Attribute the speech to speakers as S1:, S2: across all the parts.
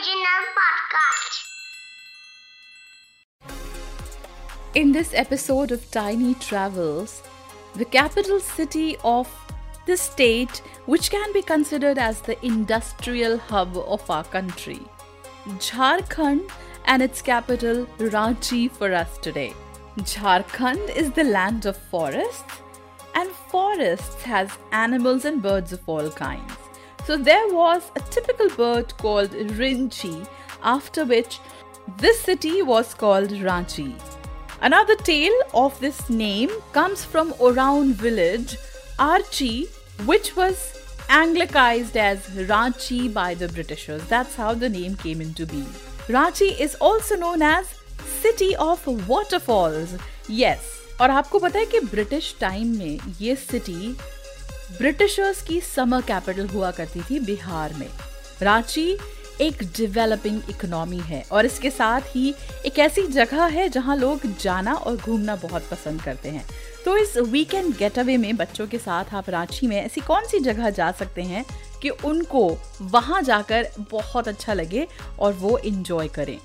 S1: Original podcast.
S2: In this episode of Tiny Travels, the capital city of the state, which can be considered as the industrial hub of our country, Jharkhand, and its capital, Ranchi, for us today. Jharkhand is the land of forests, and forests has animals and birds of all kinds. So there was a typical bird called Rinchi, after which this city was called Ranchi. Another tale of this name comes from Oraon village, Archie, which was anglicized as Ranchi by the Britishers. That's how the name came into being. Ranchi is also known as City of Waterfalls. Yes, और आपको पता है कि British time में ये city Britishers की summer capital हुआ करती थी बिहार में। रांची एक डेवलपिंग इकोनॉमी है और इसके साथ ही एक ऐसी जगह है जहाँ लोग जाना और घूमना बहुत पसंद करते हैं। तो इस वीकेंड गेट अवे में बच्चों के साथ आप रांची में ऐसी कौन सी जगह जा सकते हैं कि उनको वहाँ जाकर बहुत अच्छा लगे और वो इंजॉय करें।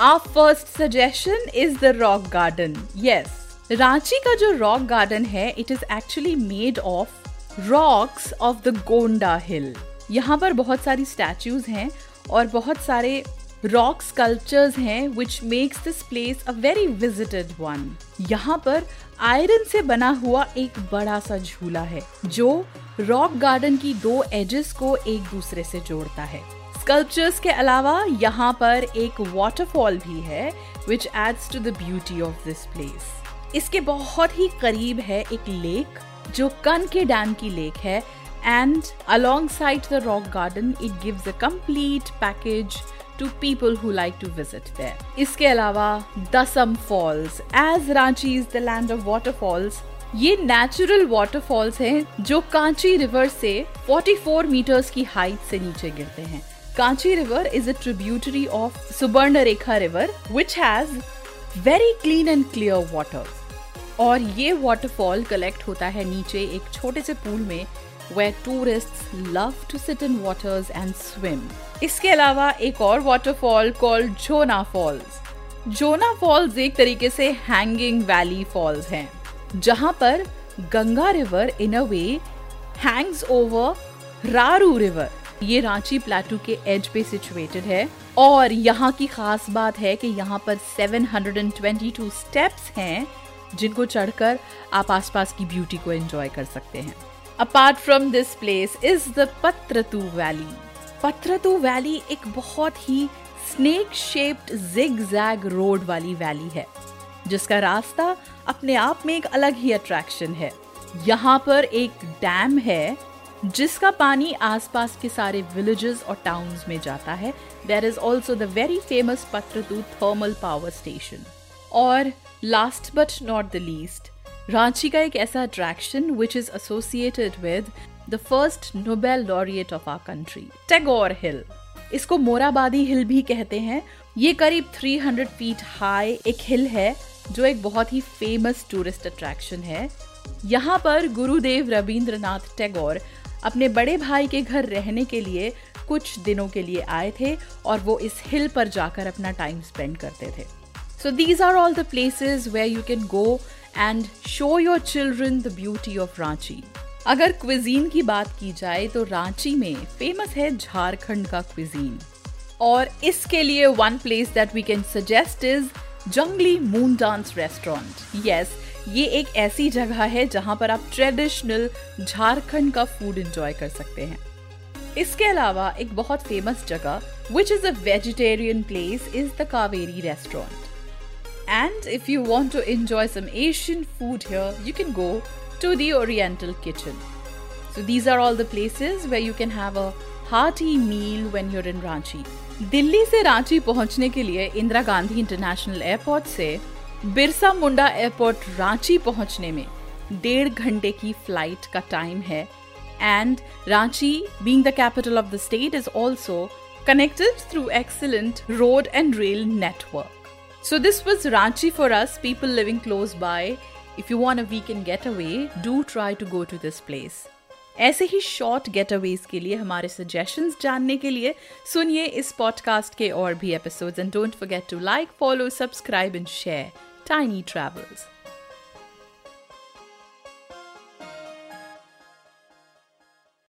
S2: Our first suggestion is the rock garden yes Ranchi का जो रॉक गार्डन है it is actually made of rocks of the Gonda hill यहाँ पर बहुत सारी स्टैचूज हैं और बहुत सारे रॉक स्कल्पचर्स हैं which makes this place a very visited one यहाँ पर आयरन से बना हुआ एक बड़ा सा झूला है, जो रॉक गार्डन की दो एजेस को एक दूसरे से जोड़ता है। स्कल्पचर्स के अलावा यहाँ पर एक वाटरफॉल भी है which adds to the beauty of this place इसके बहुत ही करीब है एक लेक जो कन के डैम की लेक है and alongside the rock garden it gives a complete package to people who like to visit there इसके अलावा Dassam falls as Ranchi is the land of waterfalls ये नेचुरल वाटरफॉल्स हैं जो कांची रिवर से 44 metres की height से नीचे गिरते हैं Kanchi river is a tributary of Subarna Rekha river which has very clean and clear water और ये वाटरफॉल कलेक्ट होता है नीचे एक छोटे से पूल में, where tourists love to sit in waters and swim. इसके अलावा एक और waterfall called Jonha falls Jonha falls एक तरीके से हैंगिंग वैली फॉल्स हैं, जहाँ पर Ganga river in a way hangs over Raru river ये रांची प्लेटू के एज पे सिचुएटेड है और यहाँ की खास बात है कि यहाँ पर 722 स्टेप्स हैं जिनको चढ़कर आप आसपास की ब्यूटी को एंजॉय कर सकते हैं। Apart from this place is the Patratu valley Patratu valley एक बहुत ही snake shaped zig zag road वाली वैली है, जिसका रास्ता अपने आप में एक अलग ही अट्रैक्शन है। यहाँ पर एक डैम है, जिसका पानी आसपास के सारे विलेजेस और टाउन्स में जाता है। There is also the very famous Patratu thermal power station और last but not the least Ranchi का एक ऐसा attraction which is associated with the first Nobel laureate of our country Tagore hill इसको मोराबादी हिल भी कहते हैं। ये करीब 300 फीट हाई एक हिल है, जो एक बहुत ही फ़ेमस टूरिस्ट अट्रैक्शन है। यहाँ पर गुरुदेव रविंद्रनाथ टैगोर अपने बड़े भाई के घर रहने के लिए कुछ दिनों के लिए आए थे और वो इस हिल पर जाकर अपना टाइम स्पेंड करते थे। So these are all the places where you can go and show your children the beauty of Ranchi अगर क्विजीन की बात की जाए तो रांची में फ़ेमस है झारखंड का क्विजीन और इसके लिए one place that we can suggest is Jungli moon dance restaurant yes ये एक ऐसी जगह है जहाँ पर आप ट्रेडिशनल झारखंड का फ़ूड एंजॉय कर सकते हैं. इसके अलावा एक बहुत फ़ेमस जगह which is a vegetarian place is the Kaveri restaurant And if you want to enjoy some Asian food here you can go to the Oriental kitchen. So these are all the places where you can have a hearty meal when you're in Ranchi. Delhi से रांची पहुंचने के लिए Indira Gandhi international airport से Birsa Munda airport Ranchi पहुंचने में डेढ़ घंटे की फ्लाइट का टाइम है and Ranchi being the capital of the state is also connected through excellent road and rail network. So this was Ranchi for us, people living close by. If you want a weekend getaway, do try to go to this place. ऐसे ही short getaways के लिए हमारे suggestions जानने के लिए सुनिए इस podcast के और भी episodes and don't forget to like follow subscribe and share tiny travels